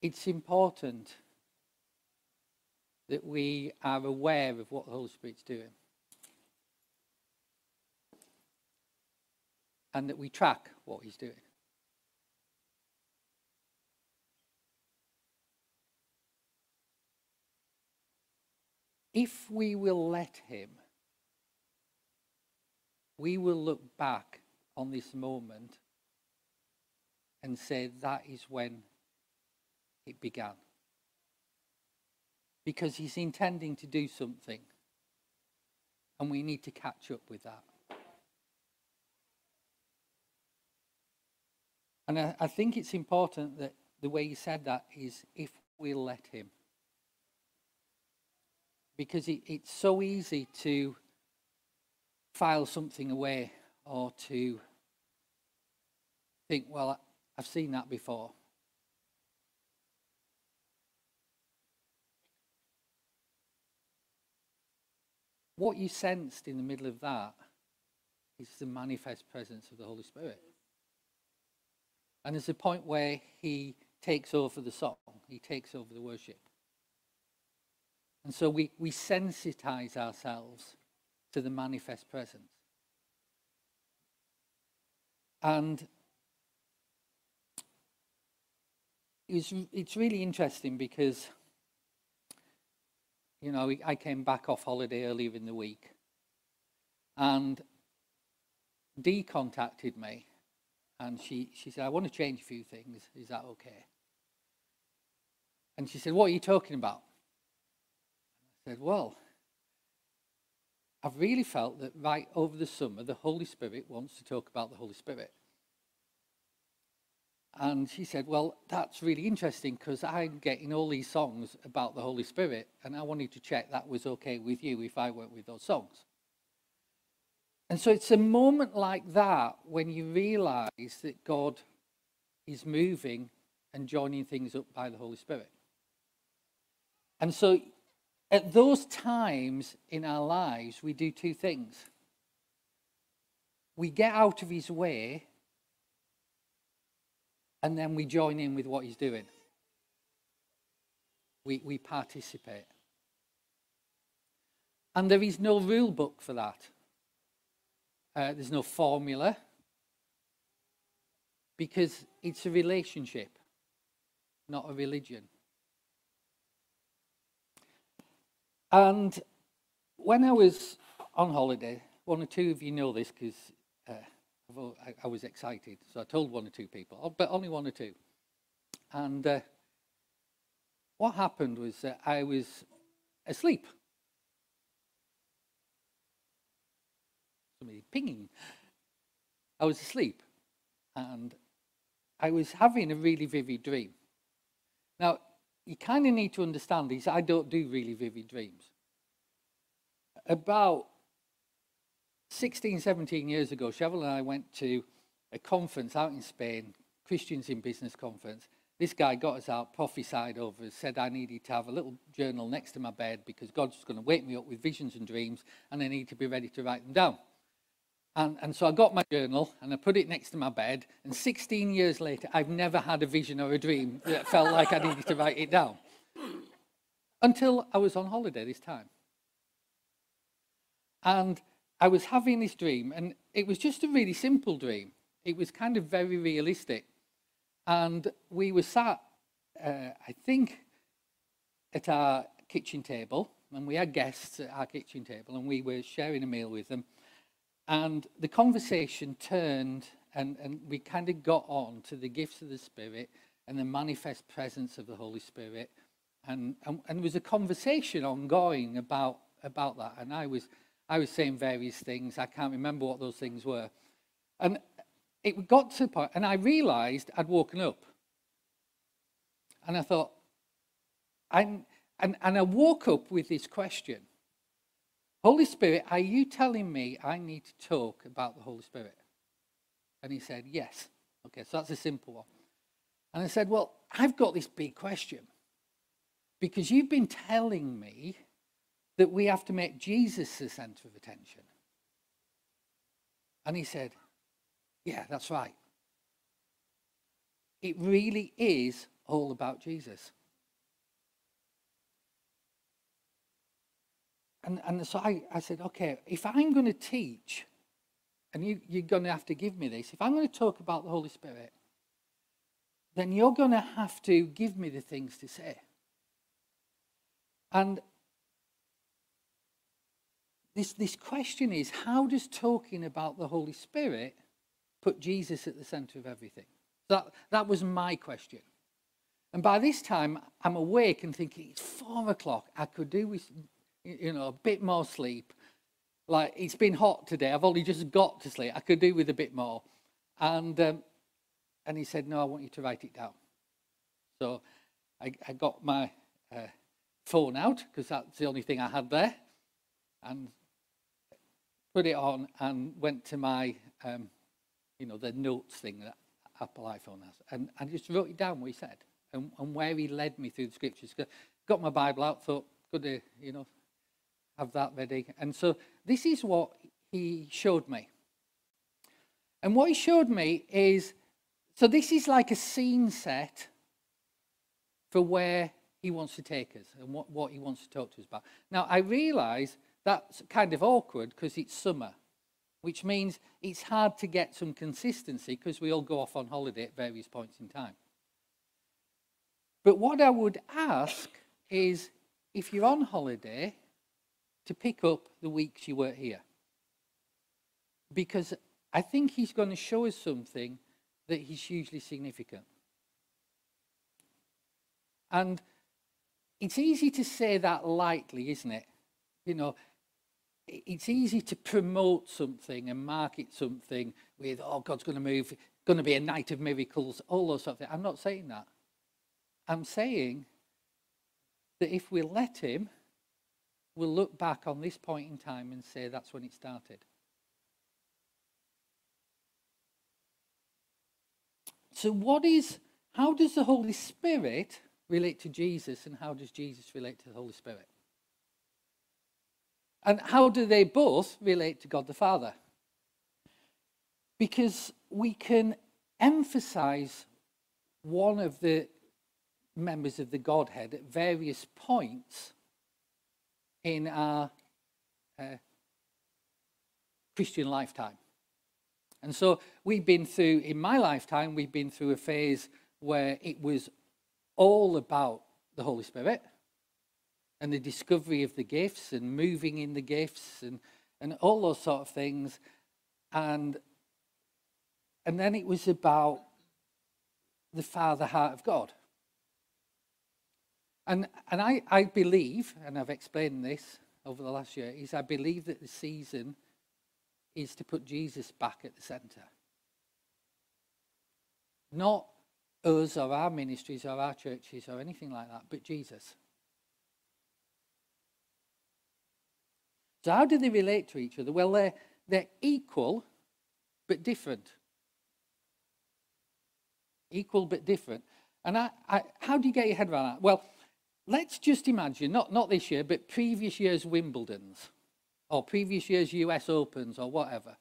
it's important that we are aware of what the Holy Spirit's doing. And that we track what he's doing. If we will let him, we will look back on this moment and say that is when it began. Because he's intending to do something, and we need to catch up with that. And I, I think it's important that the way he said that is if we'll let him. Because it, it's so easy to file something away or to think, well, I've seen that before. What you sensed in the middle of that is the manifest presence of the Holy Spirit. And there's a point where he takes over the song, he takes over the worship. And so we, we sensitize ourselves to the manifest presence. And it's, it's really interesting because, you know, I came back off holiday earlier in the week and Dee contacted me and she, she said, I want to change a few things. Is that okay? And she said, What are you talking about? I said, Well, I've really felt that right over the summer, the Holy Spirit wants to talk about the Holy Spirit. And she said, Well, that's really interesting because I'm getting all these songs about the Holy Spirit, and I wanted to check that was okay with you if I went with those songs. And so it's a moment like that when you realize that God is moving and joining things up by the Holy Spirit. And so at those times in our lives, we do two things. We get out of his way and then we join in with what he's doing. We, we participate. And there is no rule book for that. Uh, there's no formula because it's a relationship, not a religion. And when I was on holiday, one or two of you know this because uh, I, I, was excited, so I told one or two people, oh, but only one or two. And uh, what happened was that I was asleep. Somebody pinging. I was asleep, and I was having a really vivid dream. Now, you kind of need to understand these. I don't do really vivid dreams. About 16, 17 years ago, Cheryl and I went to a conference out in Spain, Christians in Business Conference. This guy got us out, prophesied over us, said I needed to have a little journal next to my bed because God's going to wake me up with visions and dreams and I need to be ready to write them down. And, and so I got my journal and I put it next to my bed. And 16 years later, I've never had a vision or a dream that felt like I needed to write it down. Until I was on holiday this time. And I was having this dream, and it was just a really simple dream. It was kind of very realistic. And we were sat, uh, I think, at our kitchen table, and we had guests at our kitchen table, and we were sharing a meal with them. And the conversation turned, and, and we kind of got on to the gifts of the Spirit and the manifest presence of the Holy Spirit. And, and, and there was a conversation ongoing about, about that. And I was, I was saying various things. I can't remember what those things were. And it got to the point, and I realized I'd woken up. And I thought, and, and I woke up with this question Holy Spirit, are you telling me I need to talk about the Holy Spirit? And he said, Yes. Okay, so that's a simple one. And I said, Well, I've got this big question because you've been telling me that we have to make Jesus the center of attention. And he said, Yeah, that's right. It really is all about Jesus. And, and so I, I said, okay, if I'm going to teach, and you, you're going to have to give me this, if I'm going to talk about the Holy Spirit, then you're going to have to give me the things to say. And this, this question is how does talking about the Holy Spirit put Jesus at the center of everything? That, that was my question. And by this time, I'm awake and thinking, it's four o'clock. I could do with, you know, a bit more sleep. Like, it's been hot today. I've only just got to sleep. I could do with a bit more. And, um, and he said, no, I want you to write it down. So I, I got my uh, phone out because that's the only thing I had there. And put it on and went to my, um, you know, the notes thing that Apple iPhone has. And I just wrote it down what he said and, and where he led me through the scriptures. Got my Bible out, thought, good to, you know, have that ready. And so this is what he showed me. And what he showed me is so this is like a scene set for where he wants to take us and what, what he wants to talk to us about. Now, I realize that's kind of awkward because it's summer, which means it's hard to get some consistency because we all go off on holiday at various points in time. But what I would ask is if you're on holiday, to pick up the weeks you were here. Because I think he's going to show us something that is hugely significant. And it's easy to say that lightly, isn't it? You know, it's easy to promote something and market something with, oh, God's going to move, going to be a night of miracles, all those sort of things. I'm not saying that. I'm saying that if we let Him, we'll look back on this point in time and say that's when it started. So, what is, how does the Holy Spirit relate to Jesus and how does Jesus relate to the Holy Spirit? And how do they both relate to God the Father? Because we can emphasize one of the members of the Godhead at various points in our uh, Christian lifetime. And so we've been through, in my lifetime, we've been through a phase where it was all about the Holy Spirit and the discovery of the gifts and moving in the gifts and, and all those sort of things. And, and then it was about the Father heart of God. And, and I, I believe, and I've explained this over the last year, is I believe that the season is to put Jesus back at the center. Not us or our ministries or our churches or anything like that, but Jesus. So, how do they relate to each other? Well, they're, they're equal but different. Equal but different. And I, I, how do you get your head around that? Well, let's just imagine, not, not this year, but previous year's Wimbledons or previous year's US Opens or whatever.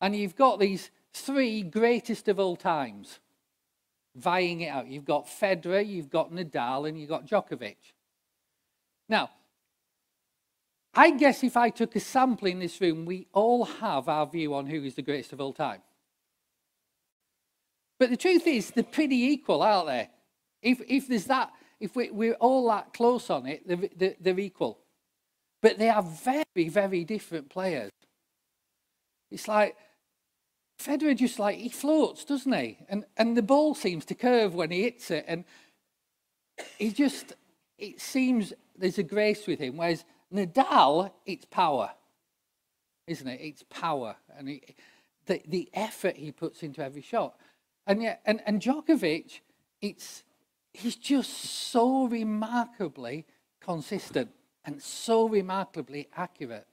And you've got these three greatest of all times vying it out. You've got Federer, you've got Nadal, and you've got Djokovic. Now, I guess if I took a sample in this room, we all have our view on who is the greatest of all time. But the truth is, they're pretty equal, aren't they? If, if there's that, if we, we're all that close on it, they're, they're, they're equal. But they are very, very different players. It's like Federer just like he floats, doesn't he? And and the ball seems to curve when he hits it, and he just it seems there's a grace with him. Whereas Nadal, it's power, isn't it? It's power, and he, the the effort he puts into every shot, and yet and and Djokovic, it's he's just so remarkably consistent and so remarkably accurate.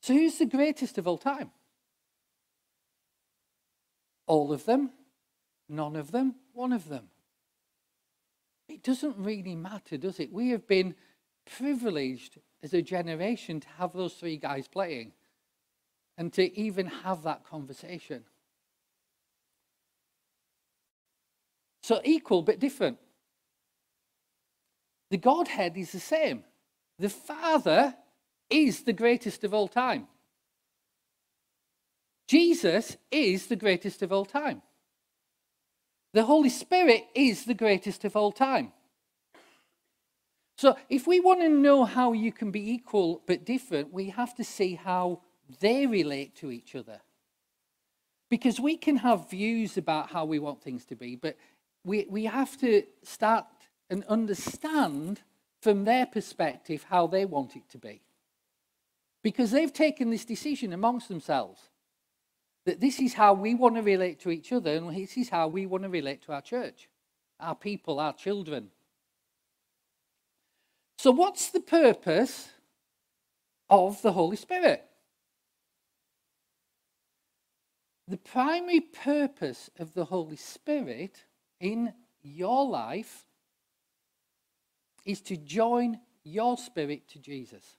So who's the greatest of all time? All of them? None of them? One of them? It doesn't really matter, does it? We have been privileged as a generation to have those three guys playing and to even have that conversation. So equal but different. The Godhead is the same. The Father is the greatest of all time. Jesus is the greatest of all time. The Holy Spirit is the greatest of all time. So, if we want to know how you can be equal but different, we have to see how they relate to each other. Because we can have views about how we want things to be, but we, we have to start and understand from their perspective how they want it to be. Because they've taken this decision amongst themselves that this is how we want to relate to each other, and this is how we want to relate to our church, our people, our children. So, what's the purpose of the Holy Spirit? The primary purpose of the Holy Spirit in your life is to join your spirit to Jesus.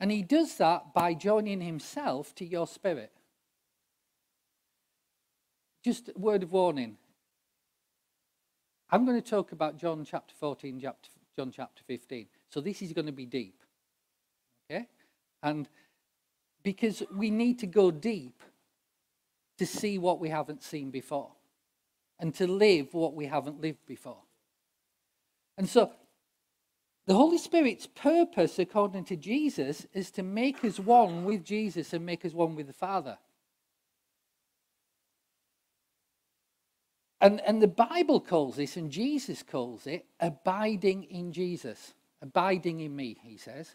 And he does that by joining himself to your spirit. Just a word of warning. I'm going to talk about John chapter 14, John chapter 15. So this is going to be deep. Okay? And because we need to go deep to see what we haven't seen before and to live what we haven't lived before. And so the Holy Spirit's purpose, according to Jesus, is to make us one with Jesus and make us one with the Father. And, and the Bible calls this, and Jesus calls it, abiding in Jesus. Abiding in me, he says.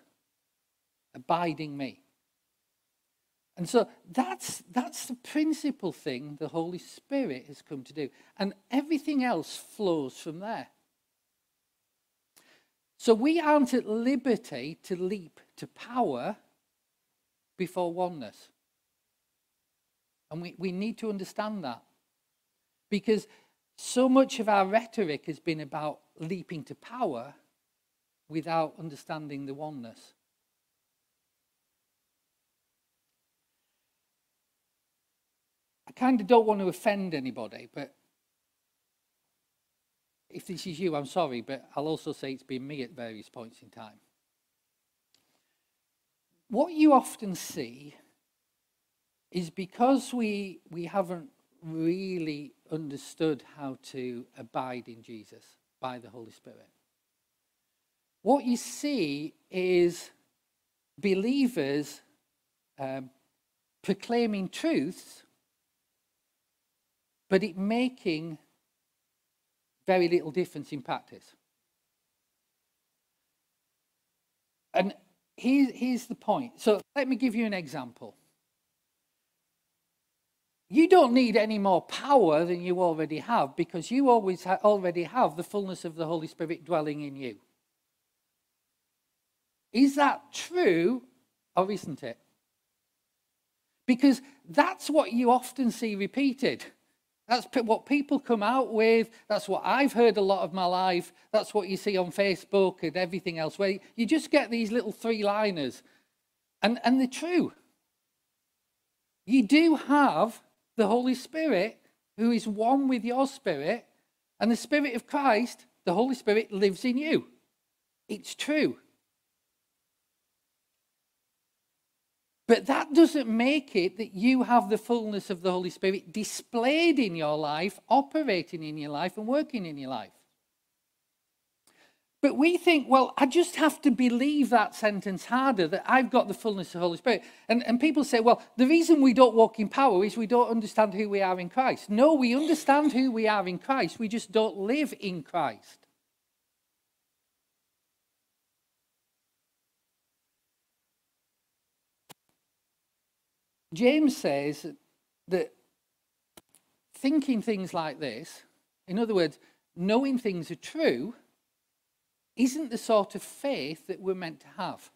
Abiding me. And so that's, that's the principal thing the Holy Spirit has come to do. And everything else flows from there. So we aren't at liberty to leap to power before oneness. And we, we need to understand that. Because so much of our rhetoric has been about leaping to power without understanding the oneness. I kind of don't want to offend anybody, but if this is you, I'm sorry, but I'll also say it's been me at various points in time. What you often see is because we, we haven't really understood how to abide in Jesus by the Holy Spirit, what you see is believers um, proclaiming truths, but it making very little difference in practice. And here's, here's the point. So let me give you an example. You don't need any more power than you already have because you always ha- already have the fullness of the Holy Spirit dwelling in you. Is that true or isn't it? Because that's what you often see repeated. That's what people come out with. That's what I've heard a lot of my life. That's what you see on Facebook and everything else, where you just get these little three liners. And, and they're true. You do have the Holy Spirit who is one with your spirit, and the Spirit of Christ, the Holy Spirit, lives in you. It's true. But that doesn't make it that you have the fullness of the Holy Spirit displayed in your life, operating in your life, and working in your life. But we think, well, I just have to believe that sentence harder, that I've got the fullness of the Holy Spirit. And, and people say, well, the reason we don't walk in power is we don't understand who we are in Christ. No, we understand who we are in Christ, we just don't live in Christ. James says that thinking things like this, in other words, knowing things are true, isn't the sort of faith that we're meant to have.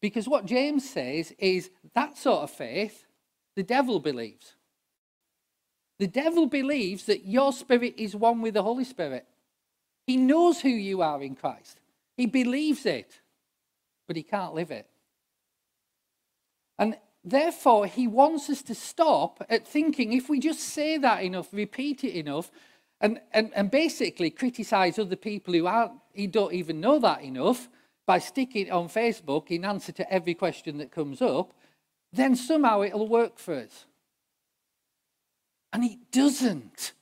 Because what James says is that sort of faith, the devil believes. The devil believes that your spirit is one with the Holy Spirit. He knows who you are in Christ, he believes it, but he can't live it. And therefore, he wants us to stop at thinking if we just say that enough, repeat it enough, and, and, and basically criticize other people who aren't, he don't even know that enough by sticking on Facebook in answer to every question that comes up, then somehow it'll work for us. And it doesn't.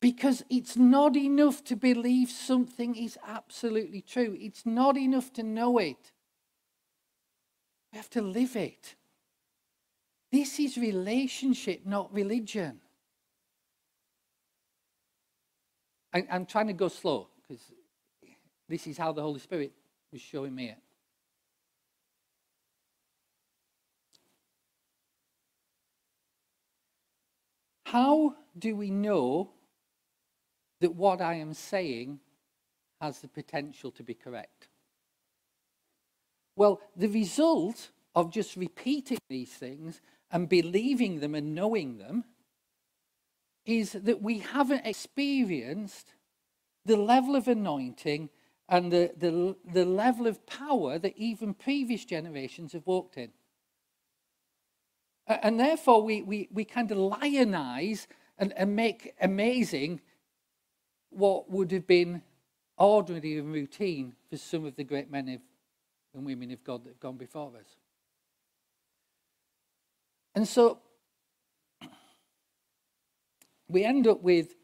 Because it's not enough to believe something is absolutely true. It's not enough to know it. We have to live it. This is relationship, not religion. I, am trying to go slow because this is how the Holy Spirit was showing me it. How do we know that what I am saying has the potential to be correct? Well, the result of just repeating these things and believing them and knowing them is that we haven't experienced the level of anointing and the, the, the level of power that even previous generations have walked in. And therefore, we, we, we kind of lionize and, and make amazing what would have been ordinary and routine for some of the great men and women of God that have gone before us. And so we end up with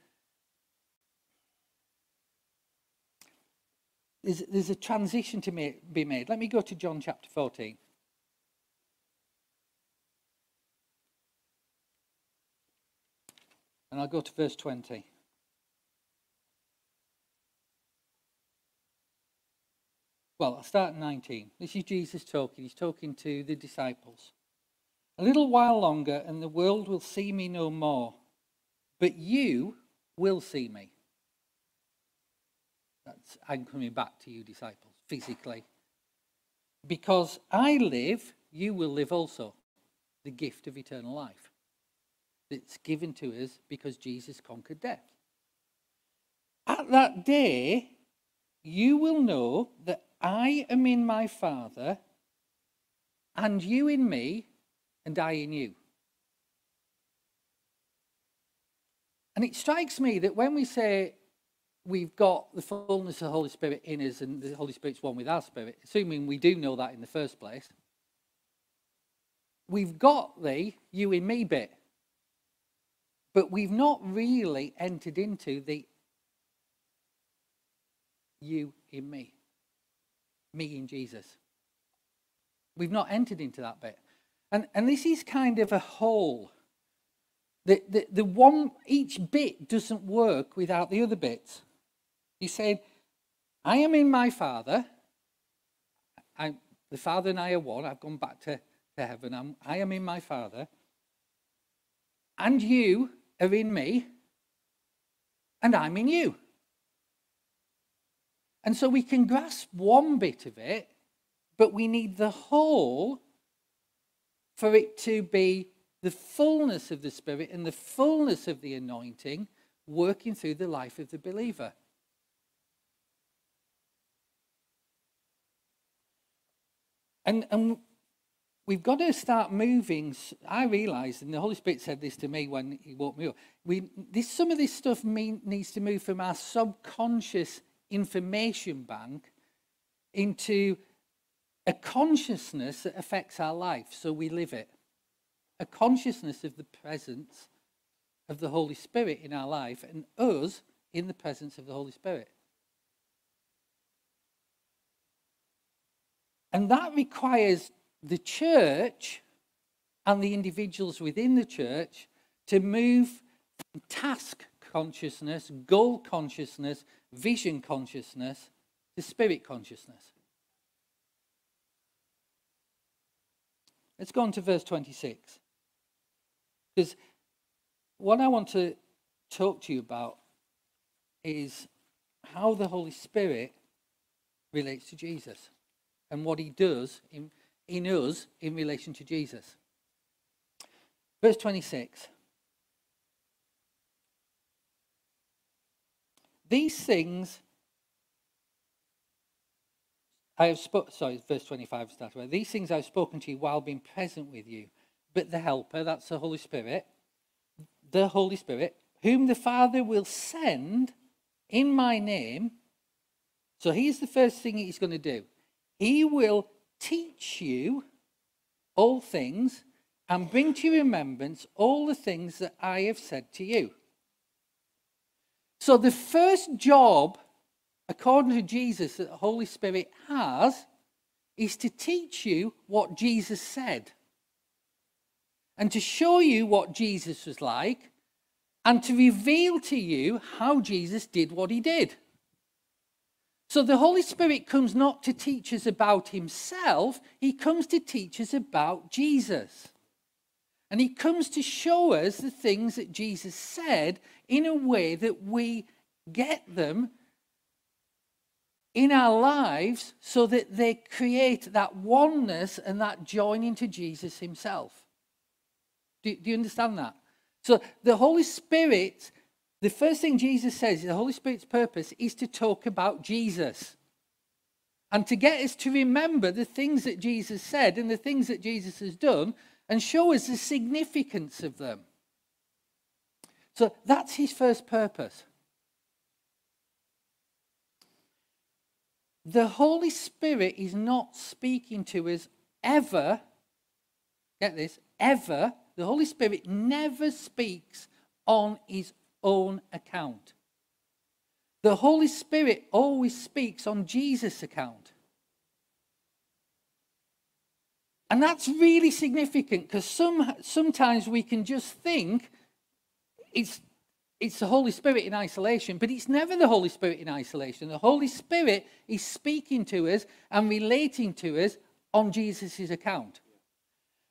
there's, there's a transition to be made. Let me go to John chapter 14. And I'll go to verse 20. Well, I'll start at 19. This is Jesus talking. He's talking to the disciples. A little while longer, and the world will see me no more. But you will see me. That's, I'm coming back to you, disciples, physically. Because I live, you will live also. The gift of eternal life. that's given to us because Jesus conquered death. At that day, you will know that I am in my Father, and you in me, and I in you. And it strikes me that when we say we've got the fullness of the Holy Spirit in us and the Holy Spirit's one with our spirit, assuming we do know that in the first place, we've got the you in me bit. But we've not really entered into the you in me, me in Jesus. We've not entered into that bit. And, and this is kind of a whole. The, the, the one, each bit doesn't work without the other bit. He said, I am in my Father. I, the Father and I are one. I've gone back to, to heaven. I'm, I am in my Father. And you are in me. And I'm in you. And so we can grasp one bit of it, but we need the whole for it to be the fullness of the Spirit and the fullness of the anointing working through the life of the believer. And, and we've got to start moving. I realised, and the Holy Spirit said this to me when He woke me up. We this some of this stuff mean, needs to move from our subconscious information bank into a consciousness that affects our life, so we live it. A consciousness of the presence of the Holy Spirit in our life and us in the presence of the Holy Spirit. And that requires the church and the individuals within the church to move from task consciousness, goal consciousness, vision consciousness to spirit consciousness. Let's go on to verse 26. Because what I want to talk to you about is how the Holy Spirit relates to Jesus and what he does in, in us in relation to Jesus. Verse 26. These things, I have spoken, sorry, verse 25 started with, these things I've spoken to you while being present with you. But the Helper, that's the Holy Spirit, the Holy Spirit, whom the Father will send in my name. So here's the first thing he's going to do He will teach you all things and bring to your remembrance all the things that I have said to you. So the first job, according to Jesus, that the Holy Spirit has is to teach you what Jesus said and to show you what Jesus was like and to reveal to you how Jesus did what he did. So the Holy Spirit comes not to teach us about himself, he comes to teach us about Jesus. And he comes to show us the things that Jesus said in a way that we get them in our lives so that they create that oneness and that joining to Jesus himself. Do, do you understand that? So the Holy Spirit, the first thing Jesus says, the Holy Spirit's purpose is to talk about Jesus. And to get us to remember the things that Jesus said and the things that Jesus has done and show us the significance of them. So that's his first purpose. The Holy Spirit is not speaking to us ever, get this, ever the Holy Spirit never speaks on his own account. The Holy Spirit always speaks on Jesus' account. And that's really significant because some, sometimes we can just think it's, it's the Holy Spirit in isolation, but it's never the Holy Spirit in isolation. The Holy Spirit is speaking to us and relating to us on Jesus' account.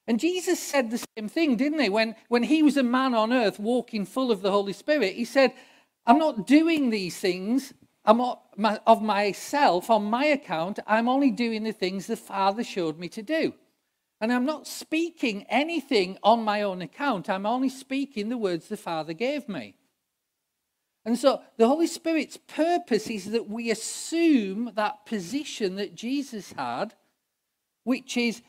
And Jesus said the same thing, didn't he? When, when he was a man on earth walking full of the Holy Spirit, he said, I'm not doing these things of myself on my account. I'm only doing the things the Father showed me to do. And I'm not speaking anything on my own account. I'm only speaking the words the Father gave me. And so the Holy Spirit's purpose is that we assume that position that Jesus had, which is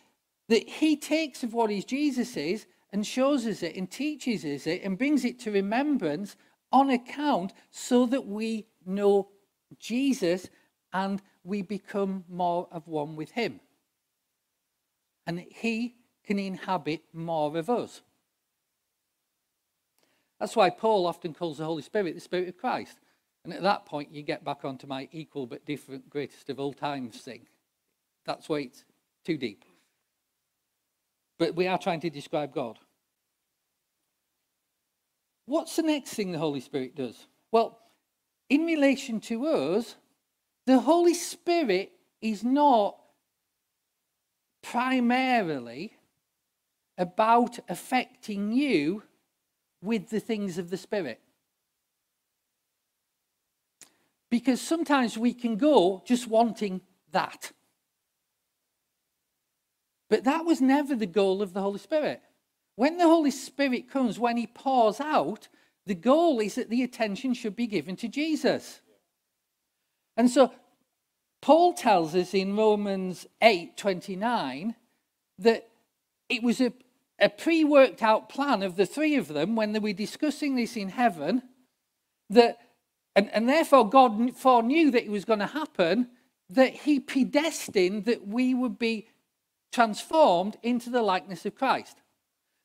that he takes of what Jesus is and shows us it and teaches us it and brings it to remembrance on account so that we know Jesus and we become more of one with him. And he can inhabit more of us. That's why Paul often calls the Holy Spirit the Spirit of Christ. And at that point, you get back onto my equal but different greatest of all times thing. That's why it's too deep. But we are trying to describe God. What's the next thing the Holy Spirit does? Well, in relation to us, the Holy Spirit is not primarily about affecting you with the things of the Spirit. Because sometimes we can go just wanting that. But that was never the goal of the Holy Spirit. When the Holy Spirit comes, when he pours out, the goal is that the attention should be given to Jesus. And so Paul tells us in Romans 8 29 that it was a, a pre worked out plan of the three of them when they were discussing this in heaven. That, and, and therefore, God foreknew that it was going to happen, that He predestined that we would be transformed into the likeness of Christ.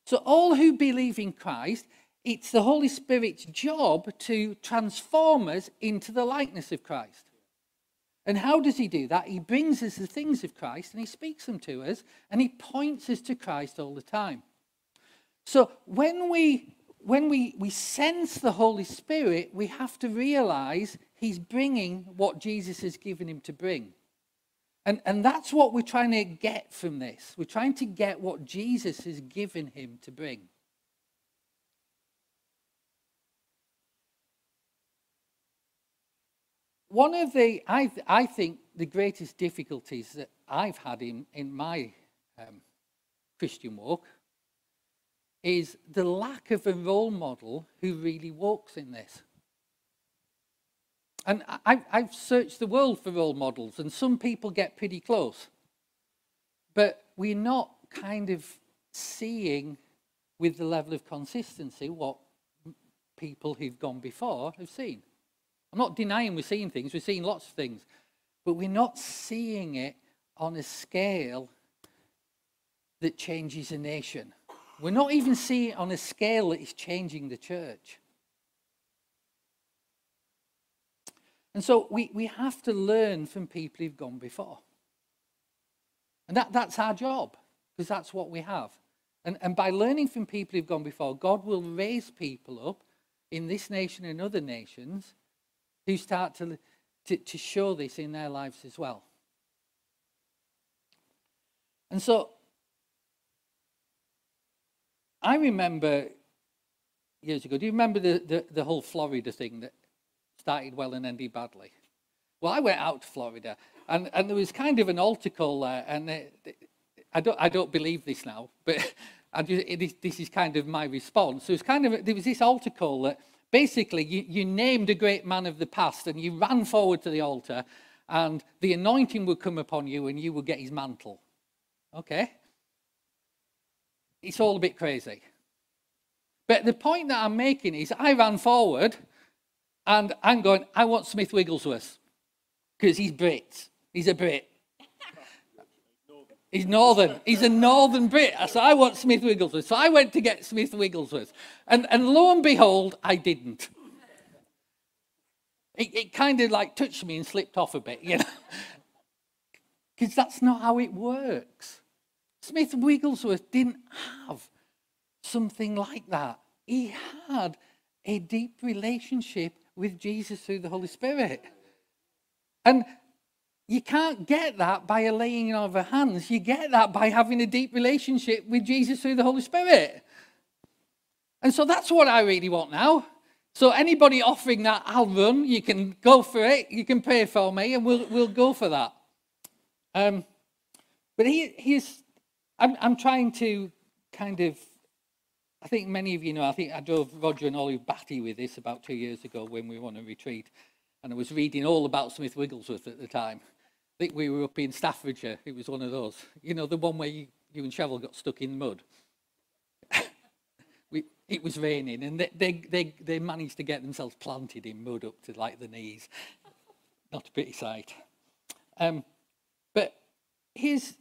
So, all who believe in Christ, it's the Holy Spirit's job to transform us into the likeness of Christ. And how does he do that? He brings us the things of Christ and he speaks them to us and he points us to Christ all the time. So when we when we, we sense the Holy Spirit, we have to realize he's bringing what Jesus has given him to bring. And, and that's what we're trying to get from this. We're trying to get what Jesus has given him to bring. One of the, I, I think, the greatest difficulties that I've had in, in my um, Christian walk is the lack of a role model who really walks in this. and I, I've searched the world for role models, and some people get pretty close. But we're not kind of seeing with the level of consistency what people who've gone before have seen. I'm not denying we're seeing things, we're seeing lots of things, but we're not seeing it on a scale that changes a nation. We're not even seeing it on a scale that is changing the church. And so we, we have to learn from people who've gone before. And that, that's our job, because that's what we have. And, and by learning from people who've gone before, God will raise people up in this nation and other nations who start to, to, to show this in their lives as well. And so I remember years ago, do you remember the, the, the whole Florida thing that started well and ended badly? Well, I went out to Florida and, and there was kind of an altar call there, and it, I, don't, I don't believe this now, but I just, it, this is kind of my response. So it was kind of, there was this altar call that basically you, you named a great man of the past and you ran forward to the altar and the anointing would come upon you and you would get his mantle. Okay? It's all a bit crazy. But the point that I'm making is I ran forward and I'm going, I want Smith Wigglesworth because he's Brit. He's a Brit. He's northern. He's a northern Brit. So I want Smith Wigglesworth. So I went to get Smith Wigglesworth. And, and lo and behold, I didn't. It, it kind of like touched me and slipped off a bit, you know. Because that's not how it works. Smith Wigglesworth didn't have something like that. He had a deep relationship with Jesus through the Holy Spirit. And you can't get that by a laying of hands. You get that by having a deep relationship with Jesus through the Holy Spirit. And so that's what I really want now. So anybody offering that, I'll run. You can go for it. You can pray for me, and we'll we'll go for that. Um, but he he's I'm I'm trying to kind of. I think many of you know. I think I drove Roger and Ollie Batty with this about two years ago when we were on a retreat, and I was reading all about Smith Wigglesworth at the time. I think we were up in Staffordshire. It was one of those. You know, the one where you, you and Cheryl got stuck in mud. we, it was raining, and they, they, they, they managed to get themselves planted in mud up to like the knees. Not a pretty sight. Um, but here's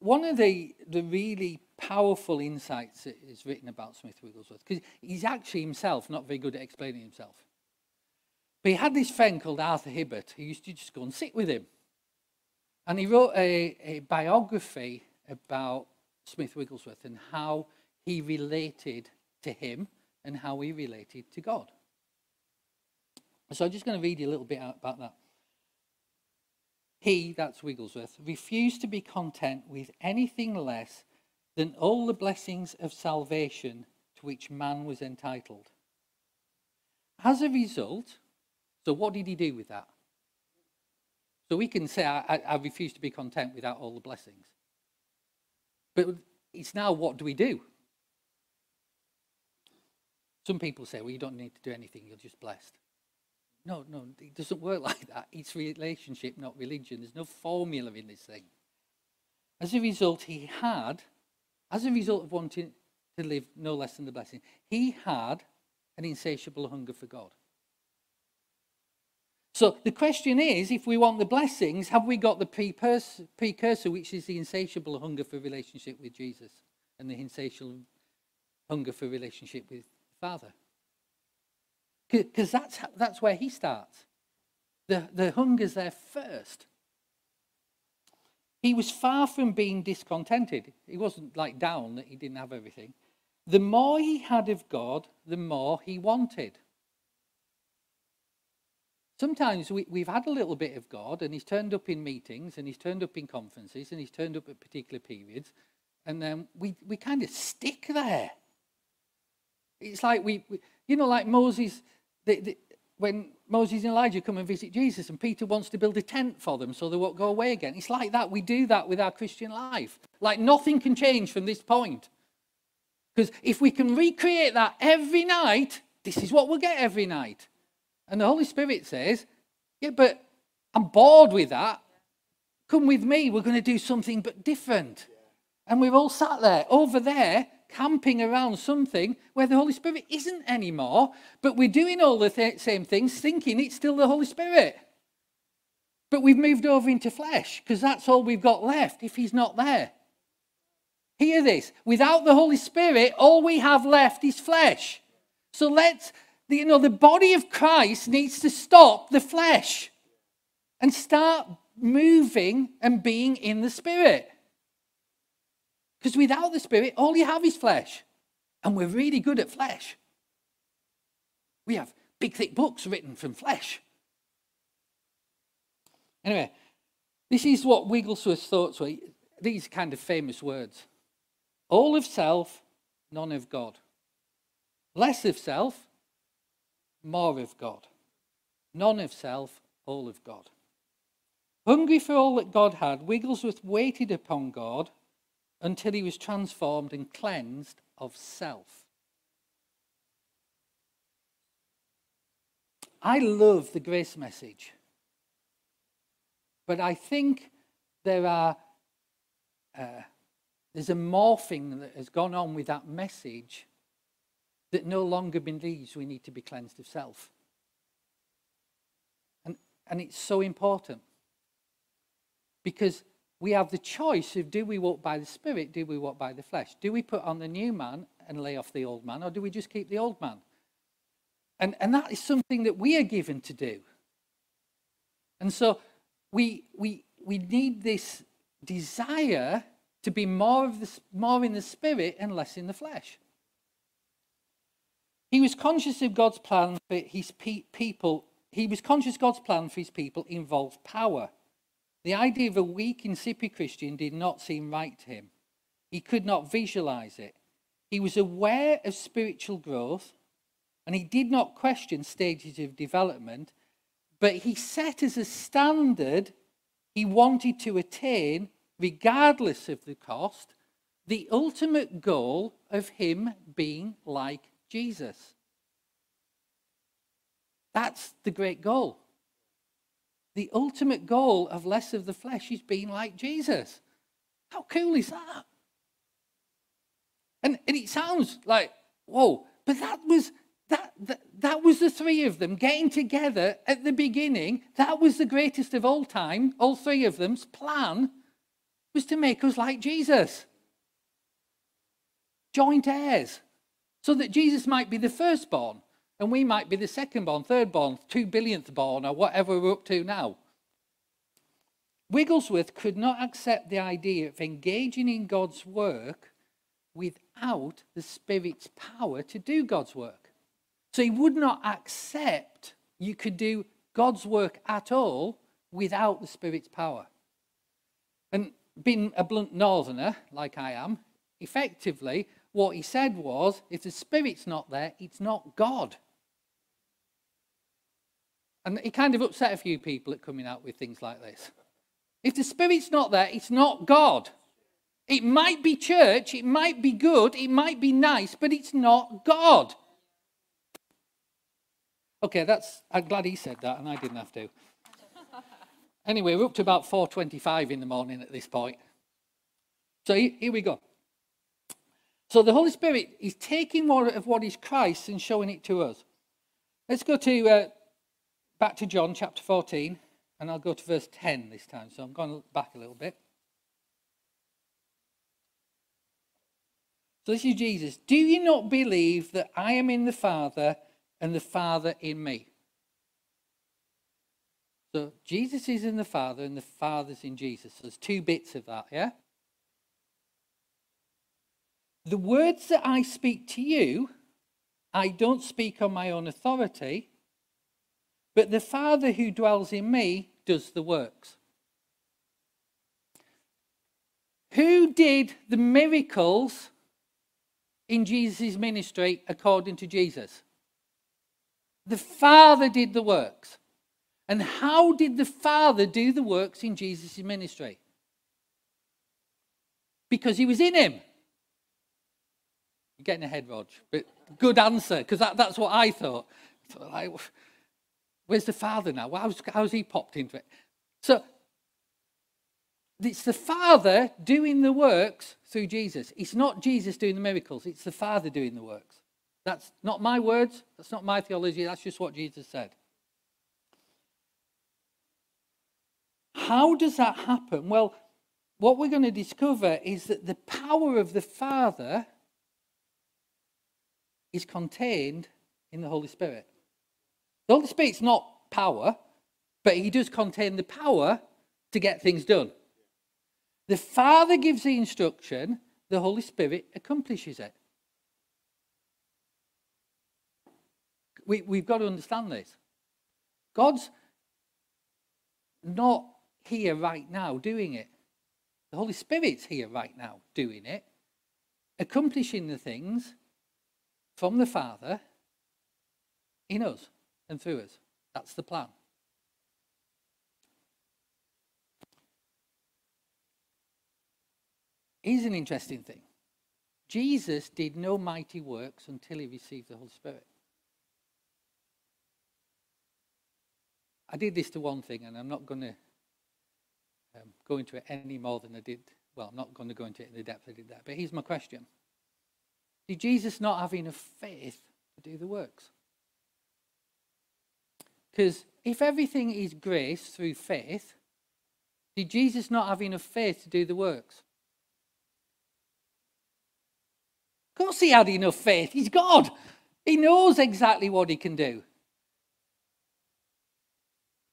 one of the, the really powerful insights that is written about Smith Wigglesworth, because he's actually himself not very good at explaining himself. But he had this friend called Arthur Hibbert who used to just go and sit with him. And he wrote a, a biography about Smith Wigglesworth and how he related to him and how he related to God. So I'm just going to read you a little bit about that. He, that's Wigglesworth, refused to be content with anything less than all the blessings of salvation to which man was entitled. As a result, so what did he do with that? So we can say, I, I refuse to be content without all the blessings. But it's now, what do we do? Some people say, well, you don't need to do anything, you're just blessed. No, no, it doesn't work like that. It's relationship, not religion. There's no formula in this thing. As a result, he had, as a result of wanting to live no less than the blessing, he had an insatiable hunger for God. So the question is if we want the blessings, have we got the precursor, which is the insatiable hunger for relationship with Jesus and the insatiable hunger for relationship with the Father? Because that's, that's where he starts. The, the hunger's there first. He was far from being discontented. He wasn't like down that he didn't have everything. The more he had of God, the more he wanted. Sometimes we, we've had a little bit of God and he's turned up in meetings and he's turned up in conferences and he's turned up at particular periods and then we, we kind of stick there. It's like we, we you know, like Moses, the, the, when Moses and Elijah come and visit Jesus and Peter wants to build a tent for them so they won't go away again. It's like that. We do that with our Christian life. Like nothing can change from this point. Because if we can recreate that every night, this is what we'll get every night. And the Holy Spirit says, Yeah, but I'm bored with that. Come with me. We're going to do something but different. And we've all sat there, over there, camping around something where the Holy Spirit isn't anymore, but we're doing all the th- same things, thinking it's still the Holy Spirit. But we've moved over into flesh because that's all we've got left if He's not there. Hear this without the Holy Spirit, all we have left is flesh. So let's, you know, the body of Christ needs to stop the flesh and start moving and being in the Spirit. Because without the Spirit, all you have is flesh. And we're really good at flesh. We have big, thick books written from flesh. Anyway, this is what Wigglesworth's thoughts were. These kind of famous words all of self, none of God. Less of self, more of God. None of self, all of God. Hungry for all that God had, Wigglesworth waited upon God until he was transformed and cleansed of self. I love the grace message, but I think there are uh, there's a morphing that has gone on with that message that no longer believes we need to be cleansed of self. And, and it's so important because we have the choice of do we walk by the Spirit, do we walk by the flesh? Do we put on the new man and lay off the old man, or do we just keep the old man? And, and that is something that we are given to do. And so we, we, we need this desire to be more, of the, more in the spirit and less in the flesh. He was conscious of God's plan for his pe- people. He was conscious God's plan for his people involved power. The idea of a weak, insipid Christian did not seem right to him. He could not visualize it. He was aware of spiritual growth and he did not question stages of development, but he set as a standard he wanted to attain, regardless of the cost, the ultimate goal of him being like Jesus. That's the great goal the ultimate goal of less of the flesh is being like Jesus. How cool is that? And, and it sounds like, whoa, but that was that, that that was the three of them getting together at the beginning. That was the greatest of all time. All three of them's plan was to make us like Jesus. Joint heirs. So that Jesus might be the firstborn and we might be the secondborn, thirdborn, third born, two billionth born, or whatever we're up to now. Wigglesworth could not accept the idea of engaging in God's work without the Spirit's power to do God's work. So he would not accept you could do God's work at all without the Spirit's power. And being a blunt northerner, like I am, effectively, what he said was if the Spirit's not there, it's not God. And it kind of upset a few people at coming out with things like this. If the Spirit's not there, it's not God. It might be church, it might be good, it might be nice, but it's not God. Okay, that's I'm glad he said that and I didn't have to. Anyway, we're up to about 4:25 in the morning at this point. So here we go. So the Holy Spirit is taking more of what is Christ and showing it to us. Let's go to uh, back to John chapter 14, and I'll go to verse 10 this time. So I'm going back a little bit. So this is Jesus. Do you not believe that I am in the Father and the Father in me? So Jesus is in the Father and the Father's in Jesus. So there's two bits of that, yeah? The words that I speak to you, I don't speak on my own authority, but the Father who dwells in me does the works. Who did the miracles in Jesus' ministry according to Jesus? The Father did the works. And how did the Father do the works in Jesus' ministry? Because he was in him. You're getting ahead, Rog. But good answer, because that, that's what I thought. Where's the Father now? How's, how's he popped into it? So it's the Father doing the works through Jesus. It's not Jesus doing the miracles, it's the Father doing the works. That's not my words, that's not my theology, that's just what Jesus said. How does that happen? Well, what we're going to discover is that the power of the Father is contained in the Holy Spirit. The Holy Spirit's not power, but he does contain the power to get things done. The Father gives the instruction, the Holy Spirit accomplishes it. We, we've got to understand this. God's not here right now doing it. The Holy Spirit's here right now doing it, accomplishing the things from the Father in us and through us. That's the plan. Here's an interesting thing Jesus did no mighty works until he received the Holy Spirit. I did this to one thing, and I'm not going to um, go into it any more than I did. Well, I'm not going to go into it in the depth I did that. But here's my question Did Jesus not have enough faith to do the works? Because if everything is grace through faith, did Jesus not have enough faith to do the works? Of course, he had enough faith. He's God. He knows exactly what he can do.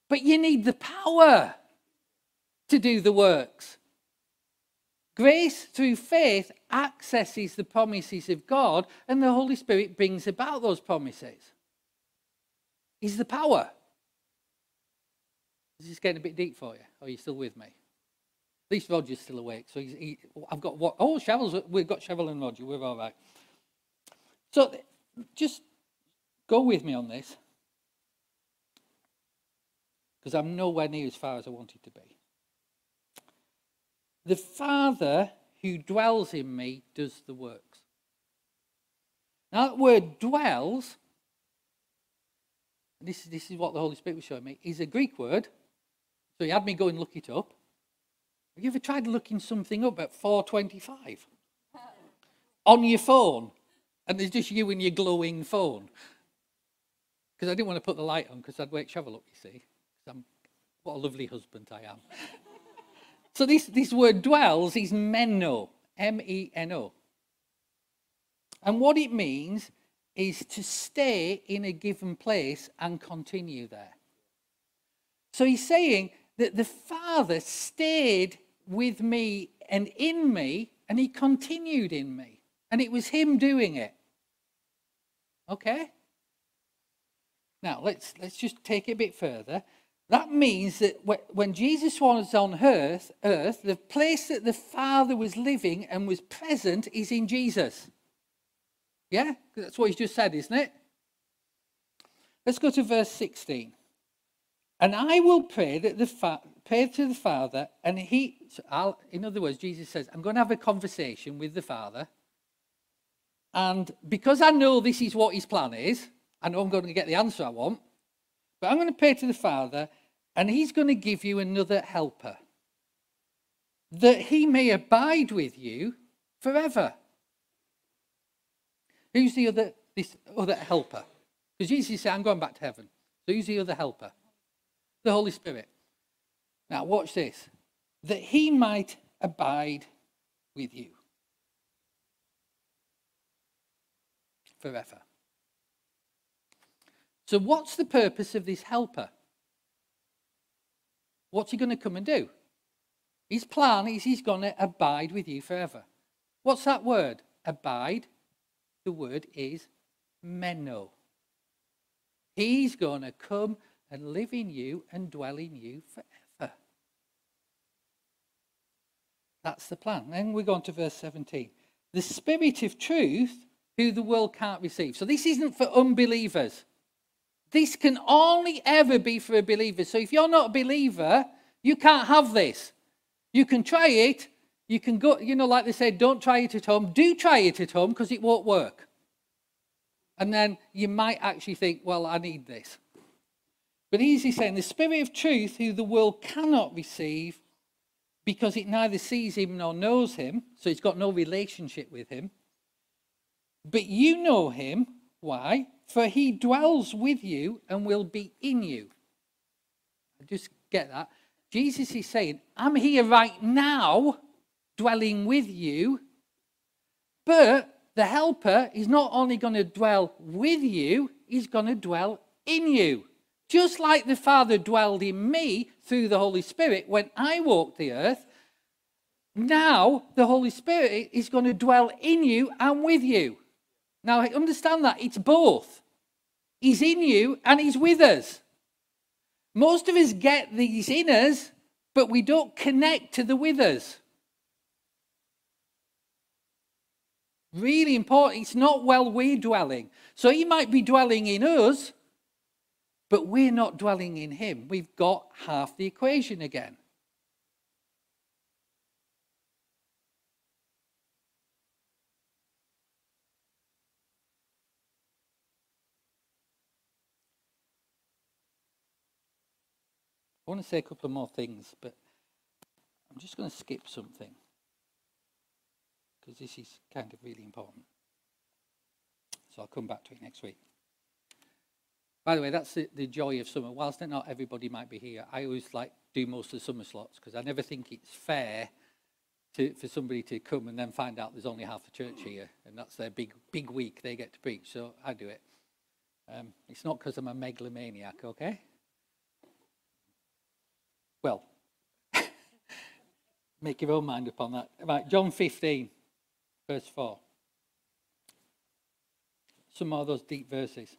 But you need the power to do the works. Grace through faith accesses the promises of God, and the Holy Spirit brings about those promises. He's the power. This Is getting a bit deep for you? Are you still with me? At least Roger's still awake. So he, I've got what? Oh, Cheryl, we've got Cheryl and Roger. We're all right. So just go with me on this. Because I'm nowhere near as far as I wanted to be. The Father who dwells in me does the works. Now, that word dwells, this, this is what the Holy Spirit was showing me, is a Greek word. So he had me go and look it up. Have you ever tried looking something up at 425? On your phone. And there's just you and your glowing phone. Because I didn't want to put the light on because I'd wake Cheryl up, you see. I'm, what a lovely husband I am. So this, this word dwells is meno, M-E-N-O. And what it means is to stay in a given place and continue there. So he's saying that the Father stayed with me and in me, and he continued in me. And it was him doing it. Okay? Now, let's, let's just take it a bit further. That means that when Jesus was on earth, earth, the place that the Father was living and was present is in Jesus. Yeah? That's what he's just said, isn't it? Let's go to verse 16. And I will pray that the fa- pray to the Father, and he, so in other words, Jesus says, I'm going to have a conversation with the Father. And because I know this is what his plan is, I know I'm going to get the answer I want, but I'm going to pray to the Father, and he's going to give you another helper, that he may abide with you forever. Who's the other, this other helper? Because Jesus said, I'm going back to heaven. So who's the other helper? The Holy Spirit. Now, watch this. That he might abide with you forever. So, what's the purpose of this helper? What's he going to come and do? His plan is he's going to abide with you forever. What's that word? Abide. The word is meno. He's going to come and live in you and dwell in you forever. That's the plan. Then we go on to verse 17. The Spirit of truth, who the world can't receive. So this isn't for unbelievers. This can only ever be for a believer. So if you're not a believer, you can't have this. You can try it. You can go, you know, like they say, don't try it at home. Do try it at home because it won't work. And then you might actually think, well, I need this. But he's saying, the Spirit of truth, who the world cannot receive because it neither sees him nor knows him, so it's got no relationship with him. But you know him. Why? For he dwells with you and will be in you. Just get that. Jesus is saying, I'm here right now, dwelling with you, but the Helper is not only going to dwell with you, he's going to dwell in you. Just like the Father dwelled in me through the Holy Spirit when I walked the earth, now the Holy Spirit is going to dwell in you and with you. Now, I understand that it's both. He's in you and he's with us. Most of us get these in us, but we don't connect to the with us. Really important. It's not well we're dwelling. So he might be dwelling in us, but we're not dwelling in him. We've got half the equation again. I want to say a couple of more things, but I'm just going to skip something because this is kind of really important. So I'll come back to it next week. By the way, that's the, the joy of summer. Whilst not everybody might be here, I always like do most of the summer slots because I never think it's fair to, for somebody to come and then find out there's only half the church here, and that's their big big week they get to preach. So I do it. Um, it's not because I'm a megalomaniac, okay? Well, make your own mind upon that. Right, John 15, verse 4. Some more of those deep verses.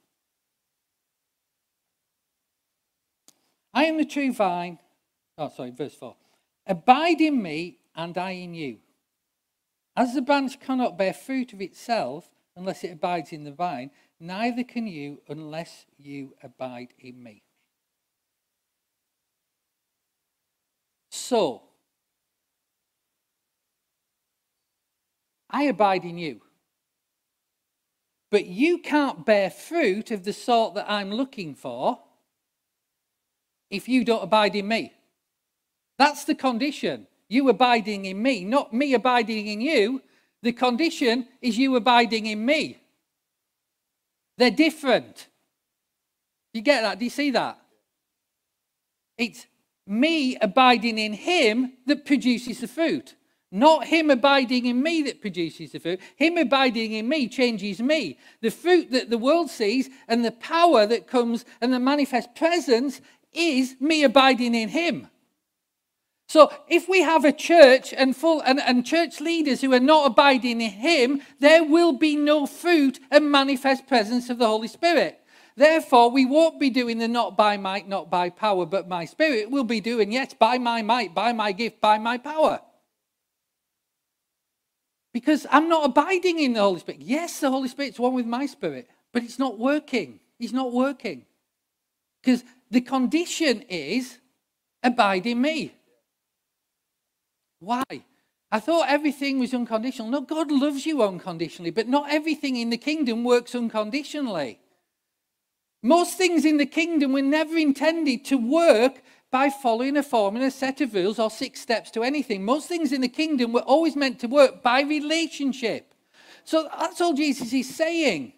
I am the true vine. Oh, sorry, verse 4. Abide in me, and I in you. As the branch cannot bear fruit of itself unless it abides in the vine, neither can you unless you abide in me. So, I abide in you. But you can't bear fruit of the sort that I'm looking for if you don't abide in me. That's the condition. You abiding in me, not me abiding in you. The condition is you abiding in me. They're different. You get that? Do you see that? It's me abiding in him that produces the fruit. Not him abiding in me that produces the fruit. Him abiding in me changes me. The fruit that the world sees and the power that comes and the manifest presence is me abiding in him. So if we have a church and full and, and church leaders who are not abiding in him, there will be no fruit and manifest presence of the Holy Spirit. Therefore, we won't be doing the not by might, not by power, but my spirit. We'll be doing, yes, by my might, by my gift, by my power. Because I'm not abiding in the Holy Spirit. Yes, the Holy Spirit's one with my spirit, but it's not working. He's not working. Because the condition is abide in me. Why? I thought everything was unconditional. No, God loves you unconditionally, but not everything in the kingdom works unconditionally. Most things in the kingdom were never intended to work by following a formula, a set of rules, or six steps to anything. Most things in the kingdom were always meant to work by relationship. So that's all Jesus is saying.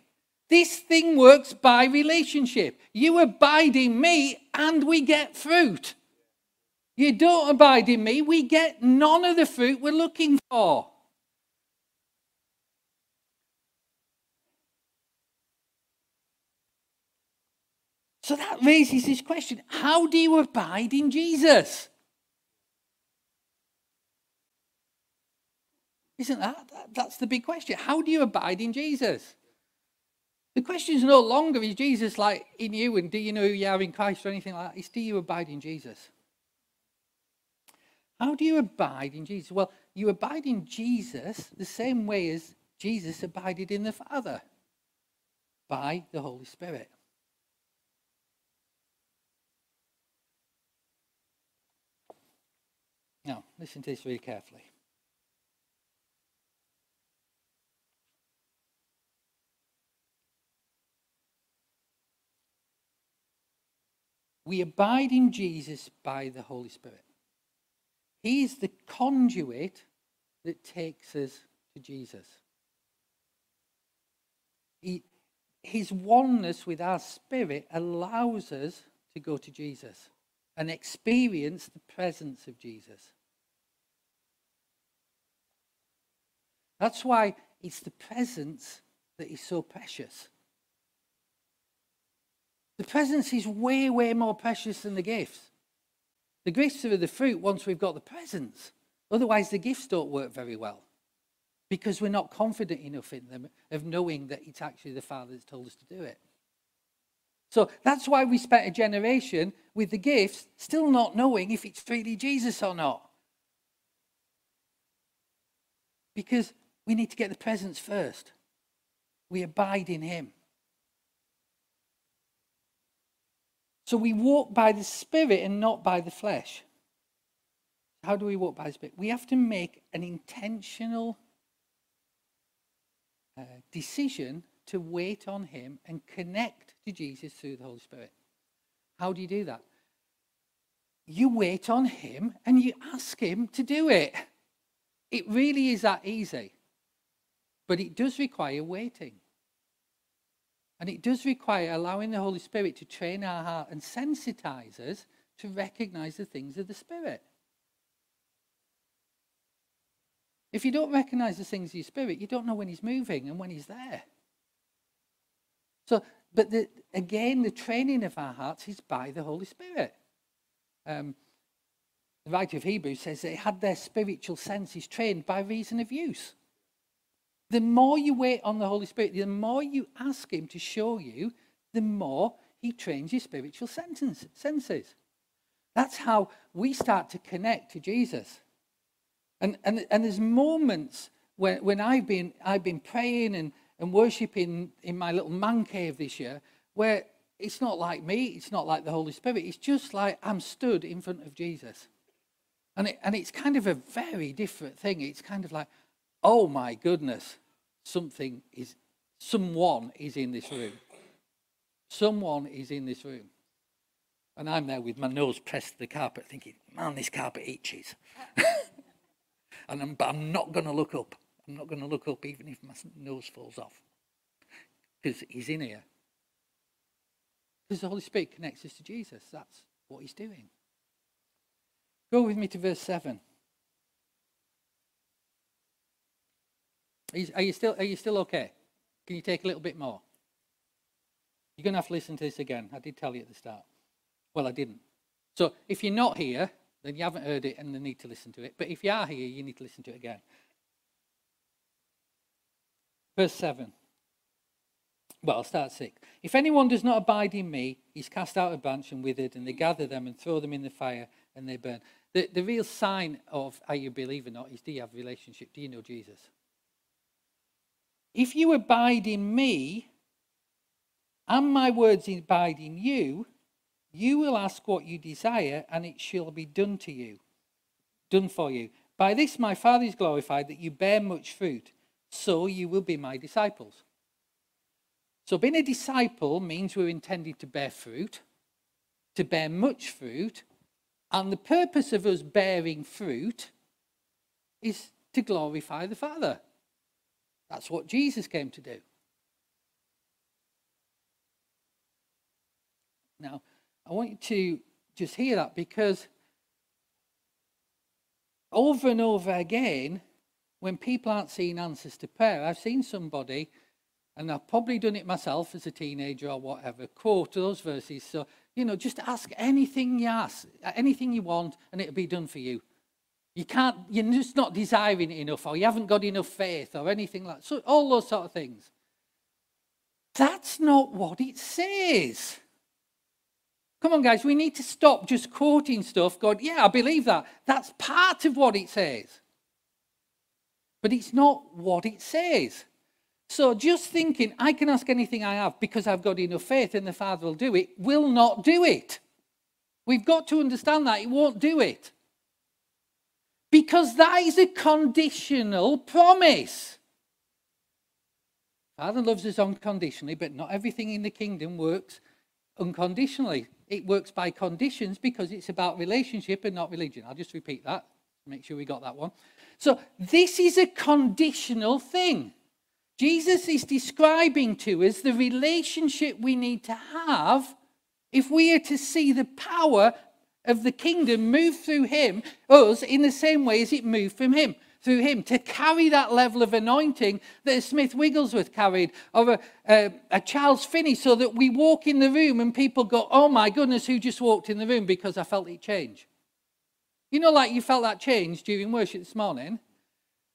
This thing works by relationship. You abide in me and we get fruit. You don't abide in me, we get none of the fruit we're looking for. So that raises this question how do you abide in Jesus? Isn't that? That's the big question. How do you abide in Jesus? The question is no longer is Jesus like in you and do you know who you are in Christ or anything like that? It's do you abide in Jesus? How do you abide in Jesus? Well, you abide in Jesus the same way as Jesus abided in the Father by the Holy Spirit. Now, listen to this very carefully. We abide in Jesus by the Holy Spirit. He's the conduit that takes us to Jesus. He, his oneness with our spirit allows us to go to Jesus and experience the presence of Jesus. That's why it's the presence that is so precious. The presence is way, way more precious than the gifts. The gifts are the fruit once we've got the presence. Otherwise, the gifts don't work very well because we're not confident enough in them of knowing that it's actually the Father that's told us to do it. So that's why we spent a generation with the gifts still not knowing if it's really Jesus or not. Because we need to get the presence first. We abide in Him. So we walk by the Spirit and not by the flesh. How do we walk by the Spirit? We have to make an intentional uh, decision to wait on Him and connect to Jesus through the Holy Spirit. How do you do that? You wait on Him and you ask Him to do it. It really is that easy. But it does require waiting. And it does require allowing the Holy Spirit to train our heart and sensitize us to recognize the things of the Spirit. If you don't recognize the things of your Spirit, you don't know when He's moving and when He's there. So, but the, again, the training of our hearts is by the Holy Spirit. Um, the writer of Hebrews says they had their spiritual senses trained by reason of use. The more you wait on the Holy Spirit, the more you ask Him to show you, the more He trains your spiritual senses. That's how we start to connect to Jesus. And, and, and there's moments when, when I've, been, I've been praying and, and worshiping in my little man cave this year where it's not like me, it's not like the Holy Spirit, it's just like I'm stood in front of Jesus. And, it, and it's kind of a very different thing. It's kind of like, oh my goodness, something is, someone is in this room. Someone is in this room. And I'm there with my nose pressed to the carpet thinking, man, this carpet itches. and I'm, but I'm not going to look up. I'm not going to look up even if my nose falls off. Because he's in here. Because the Holy Spirit connects us to Jesus. That's what he's doing. Go with me to verse 7. Are you, are you, still, are you still okay? Can you take a little bit more? You're going to have to listen to this again. I did tell you at the start. Well, I didn't. So if you're not here, then you haven't heard it and you need to listen to it. But if you are here, you need to listen to it again. Verse 7. Well, I'll start 6. If anyone does not abide in me, he's cast out a branch and withered, and they gather them and throw them in the fire and they burn. The, the real sign of are you a believer or not is do you have a relationship? Do you know Jesus? If you abide in me, and my words abide in you, you will ask what you desire, and it shall be done to you, done for you. By this my Father is glorified, that you bear much fruit, so you will be my disciples. So being a disciple means we're intended to bear fruit, to bear much fruit, and the purpose of us bearing fruit is to glorify the Father. That's what Jesus came to do. Now, I want you to just hear that because over and over again, when people aren't seeing answers to prayer, I've seen somebody, and I've probably done it myself as a teenager or whatever, quote those verses. So, you know, just ask anything you ask, anything you want, and it'll be done for you. You can't, you're just not desiring it enough, or you haven't got enough faith, or anything like so. All those sort of things. That's not what it says. Come on, guys, we need to stop just quoting stuff. God, yeah, I believe that. That's part of what it says. But it's not what it says. So just thinking, I can ask anything I have because I've got enough faith and the Father will do it, will not do it. We've got to understand that. It won't do it. Because that is a conditional promise. Father loves us unconditionally, but not everything in the kingdom works unconditionally. It works by conditions because it's about relationship and not religion. I'll just repeat that. Make sure we got that one. So, this is a conditional thing. Jesus is describing to us the relationship we need to have if we are to see the power of the kingdom move through him, us, in the same way as it moved from him, through him, to carry that level of anointing that Smith Wigglesworth carried, or a, a, a Charles Finney, so that we walk in the room and people go, oh my goodness, who just walked in the room because I felt it change. You know, like you felt that change during worship this morning?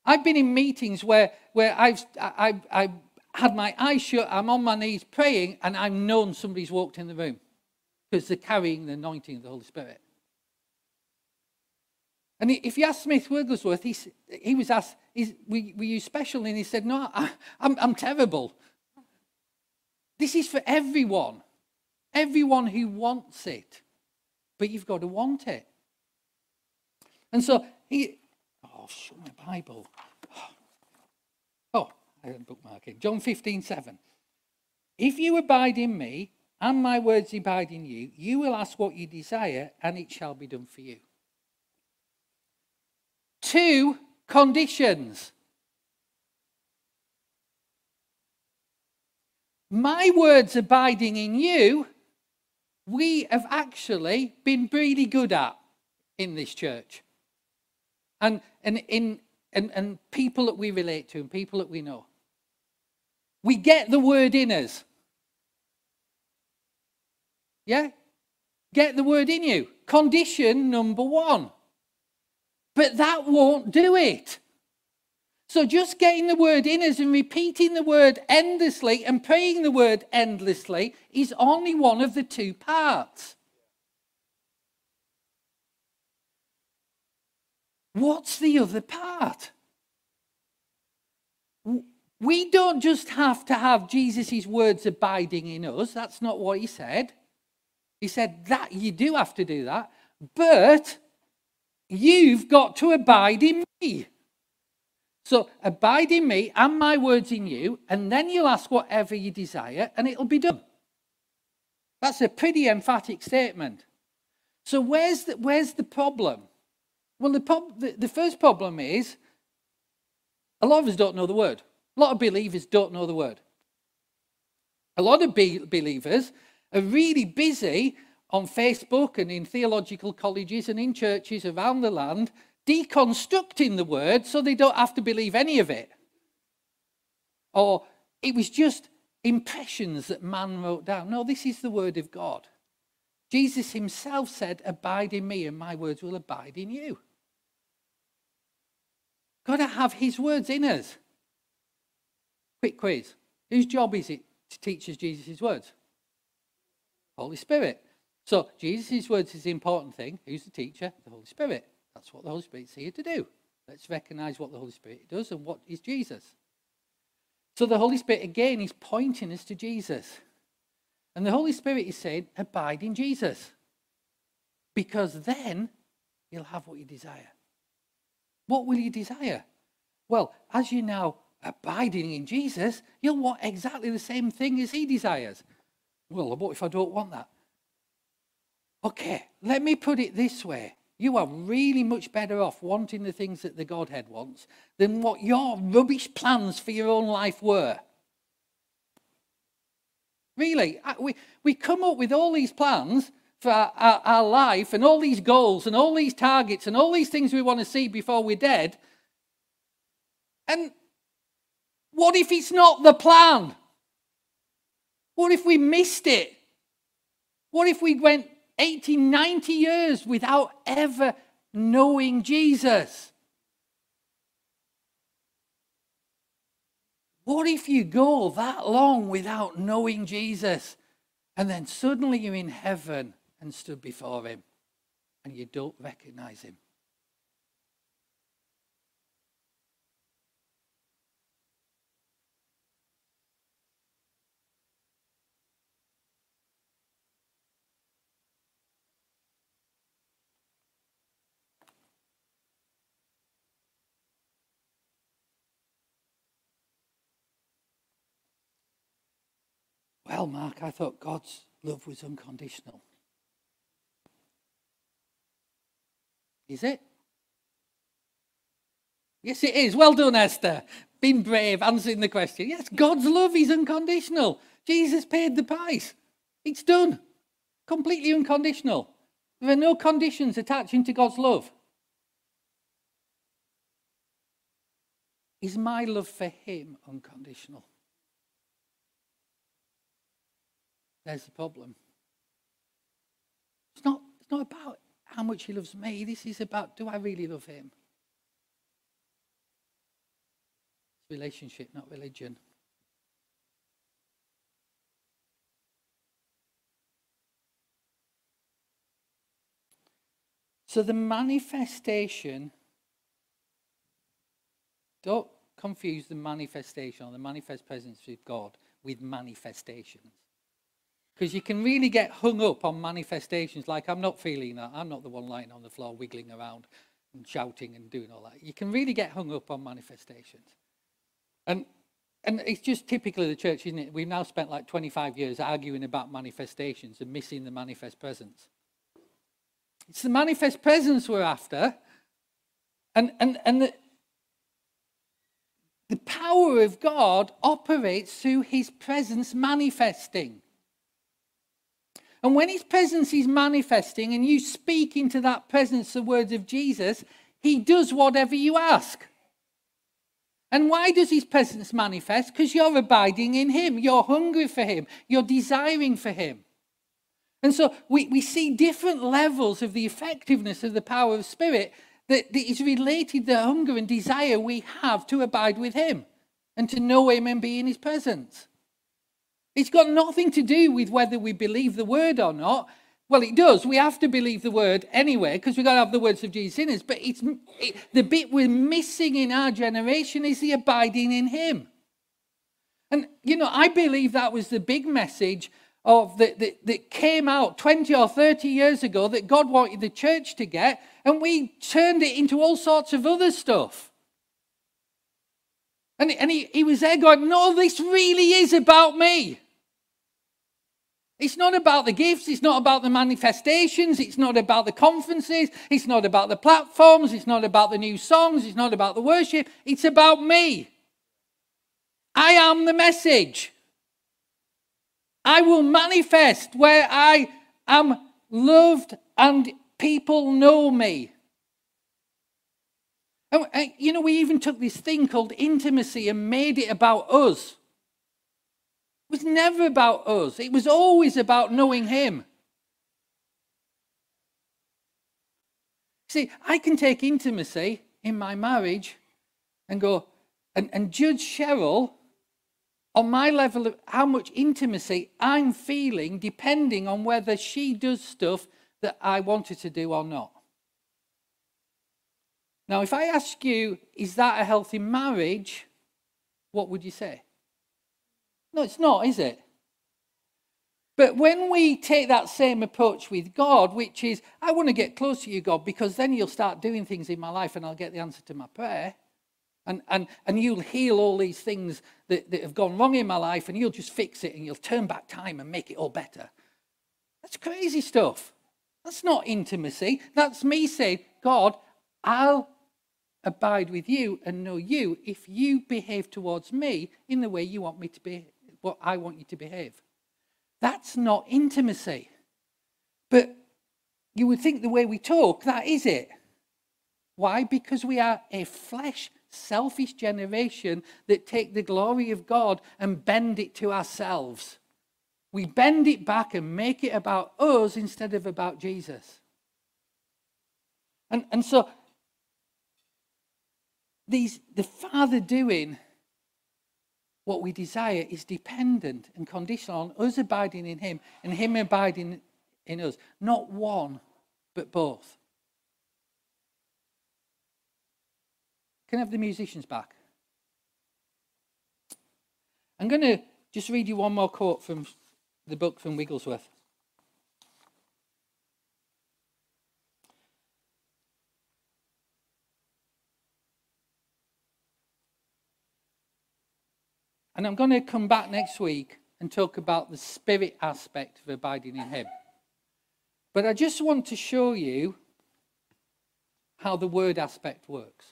I've been in meetings where, where I've, I've, I've had my eyes shut, I'm on my knees praying, and I've known somebody's walked in the room because they're carrying the anointing of the Holy Spirit. And if you ask Smith Wigglesworth, he, he was asked, were, were you special? And he said, No, I, I'm, I'm terrible. This is for everyone, everyone who wants it. But you've got to want it. And so he, oh, show my Bible. Oh, I didn't bookmark it. John 15, 7. If you abide in me and my words abide in you, you will ask what you desire and it shall be done for you. Two conditions. My words abiding in you, we have actually been really good at in this church and, and, in, and, and people that we relate to and people that we know. We get the word in us. Yeah? Get the word in you. Condition number one. But that won't do it. So just getting the word in us and repeating the word endlessly and praying the word endlessly is only one of the two parts. What's the other part? We don't just have to have Jesus' words abiding in us. That's not what he said. He said that you do have to do that, but you've got to abide in me. So abide in me and my words in you, and then you'll ask whatever you desire, and it'll be done. That's a pretty emphatic statement. So where's the, where's the problem? Well, the, prob- the, the first problem is a lot of us don't know the word. A lot of believers don't know the word. A lot of be- believers are really busy on Facebook and in theological colleges and in churches around the land deconstructing the word so they don't have to believe any of it. Or it was just impressions that man wrote down. No, this is the word of God. Jesus himself said, Abide in me, and my words will abide in you. Got to have his words in us. Quick quiz. Whose job is it to teach us Jesus' words? Holy Spirit. So Jesus' words is the important thing. Who's the teacher? The Holy Spirit. That's what the Holy Spirit's here to do. Let's recognize what the Holy Spirit does and what is Jesus. So the Holy Spirit, again, is pointing us to Jesus. And the Holy Spirit is saying, abide in Jesus. Because then you'll have what you desire. What will you desire? Well, as you're now abiding in Jesus, you'll want exactly the same thing as he desires. Well, what if I don't want that? Okay, let me put it this way. You are really much better off wanting the things that the Godhead wants than what your rubbish plans for your own life were. Really, we, we come up with all these plans for our, our, our, life and all these goals and all these targets and all these things we want to see before we're dead. And what if it's not the plan? What if we missed it? What if we went 80, 90 years without ever knowing Jesus? What if you go that long without knowing Jesus and then suddenly you're in heaven and stood before him and you don't recognize him? Well, Mark, I thought God's love was unconditional. Is it? Yes, it is. Well done, Esther. Being brave, answering the question. Yes, God's love is unconditional. Jesus paid the price. It's done. Completely unconditional. There are no conditions attaching to God's love. Is my love for Him unconditional? There's the problem. It's not, it's not about how much He loves me. This is about do I really love Him? It's relationship, not religion. So the manifestation, don't confuse the manifestation or the manifest presence of God with manifestations. Because you can really get hung up on manifestations like, I'm not feeling that. I'm not the one lying on the floor wiggling around and shouting and doing all that. You can really get hung up on manifestations. And and it's just typical of the church, isn't it? We've now spent like 25 years arguing about manifestations and missing the manifest presence. It's the manifest presence we're after. And, and, and the, the power of God operates through his presence manifesting. And when his presence is manifesting and you speak into that presence the words of Jesus, he does whatever you ask. And why does his presence manifest? Because you're abiding in him. You're hungry for him. You're desiring for him. And so we, we see different levels of the effectiveness of the power of spirit that, that is related to the hunger and desire we have to abide with him and to know him and be in his presence. It's got nothing to do with whether we believe the word or not. Well, it does. We have to believe the word anyway because we've got to have the words of Jesus in us. But it's, it, the bit we're missing in our generation is the abiding in Him. And, you know, I believe that was the big message of that, that, that came out 20 or 30 years ago that God wanted the church to get. And we turned it into all sorts of other stuff. And, and he, he was there going, No, this really is about me. It's not about the gifts, it's not about the manifestations, it's not about the conferences, it's not about the platforms, it's not about the new songs, it's not about the worship, it's about me. I am the message. I will manifest where I am loved and people know me. And, uh, you know, we even took this thing called intimacy and made it about us was never about us, it was always about knowing Him. See, I can take intimacy in my marriage and go and, and judge Cheryl on my level of how much intimacy I'm feeling, depending on whether she does stuff that I wanted to do or not. Now, if I ask you, is that a healthy marriage? What would you say? No, it's not, is it? But when we take that same approach with God, which is, I want to get close to you, God, because then you'll start doing things in my life and I'll get the answer to my prayer. And, and, and you'll heal all these things that, that have gone wrong in my life and you'll just fix it and you'll turn back time and make it all better. That's crazy stuff. That's not intimacy. That's me saying, God, I'll abide with you and know you if you behave towards me in the way you want me to behave what I want you to behave. That's not intimacy. But you would think the way we talk, that is it. Why? Because we are a flesh, selfish generation that take the glory of God and bend it to ourselves. We bend it back and make it about us instead of about Jesus. And, and so, these, the Father doing what we desire is dependent and conditional on us abiding in Him and Him abiding in us. Not one, but both. Can I have the musicians back? I'm going to just read you one more quote from the book from Wigglesworth. And I'm going to come back next week and talk about the spirit aspect of abiding in Him. But I just want to show you how the word aspect works.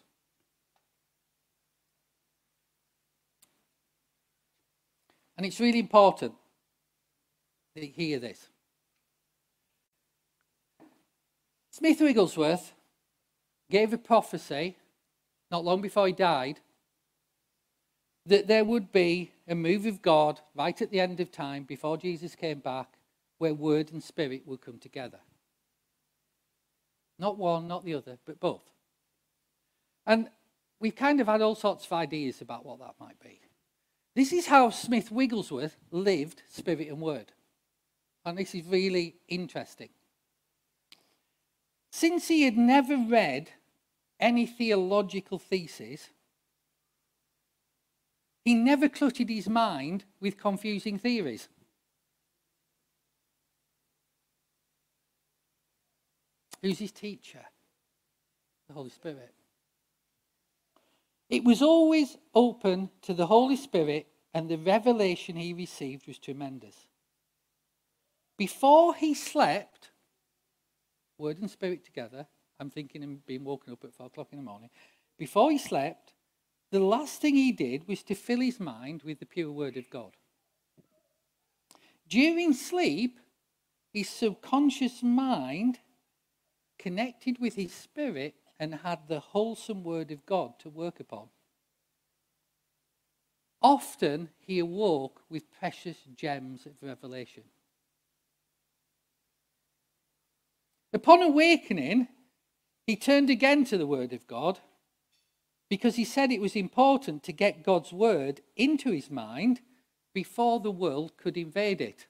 And it's really important that you hear this. Smith Wigglesworth gave a prophecy not long before he died that there would be a move of God right at the end of time before Jesus came back where word and spirit would come together. Not one, not the other, but both. And we've kind of had all sorts of ideas about what that might be. This is how Smith Wigglesworth lived spirit and word. And this is really interesting. Since he had never read any theological thesis, he never cluttered his mind with confusing theories. Who's his teacher? The Holy Spirit. It was always open to the Holy Spirit, and the revelation he received was tremendous. Before he slept, word and spirit together, I'm thinking him being woken up at four o'clock in the morning. Before he slept, the last thing he did was to fill his mind with the pure word of God. During sleep, his subconscious mind connected with his spirit and had the wholesome word of God to work upon. Often he awoke with precious gems of revelation. Upon awakening, he turned again to the word of God because he said it was important to get God's word into his mind before the world could invade it.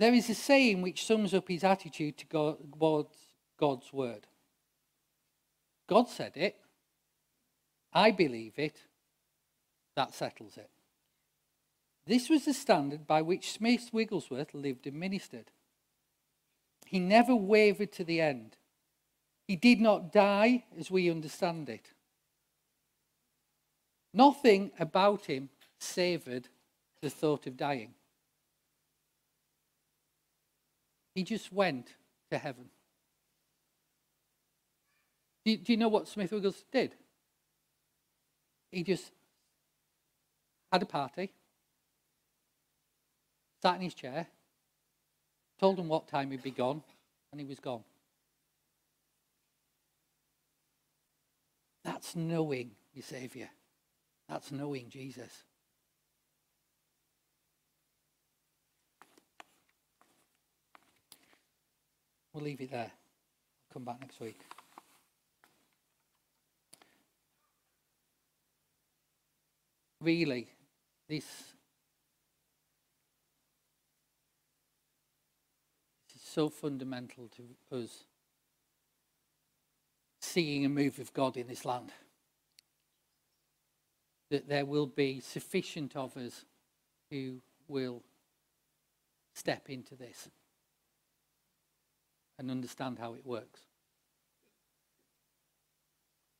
There is a saying which sums up his attitude towards God's word. God said it. I believe it. That settles it. This was the standard by which Smith Wigglesworth lived and ministered. He never wavered to the end. He did not die as we understand it. Nothing about him savoured the thought of dying. He just went to heaven. Do you, do you know what Smith Wiggles did? He just had a party, sat in his chair, told him what time he'd be gone, and he was gone. That's knowing your Saviour. That's knowing Jesus. We'll leave it there. I'll come back next week. Really, this, this is so fundamental to us seeing a move of God in this land. That there will be sufficient of us who will step into this and understand how it works.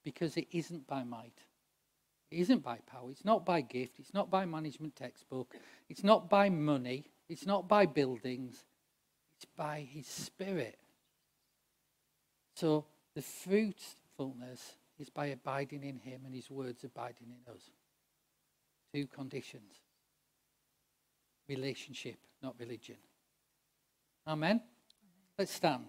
Because it isn't by might. It isn't by power. It's not by gift. It's not by management textbook. It's not by money. It's not by buildings. It's by His Spirit. So the fruitfulness is by abiding in Him and His words abiding in us. Two conditions relationship, not religion. Amen. Let's stand.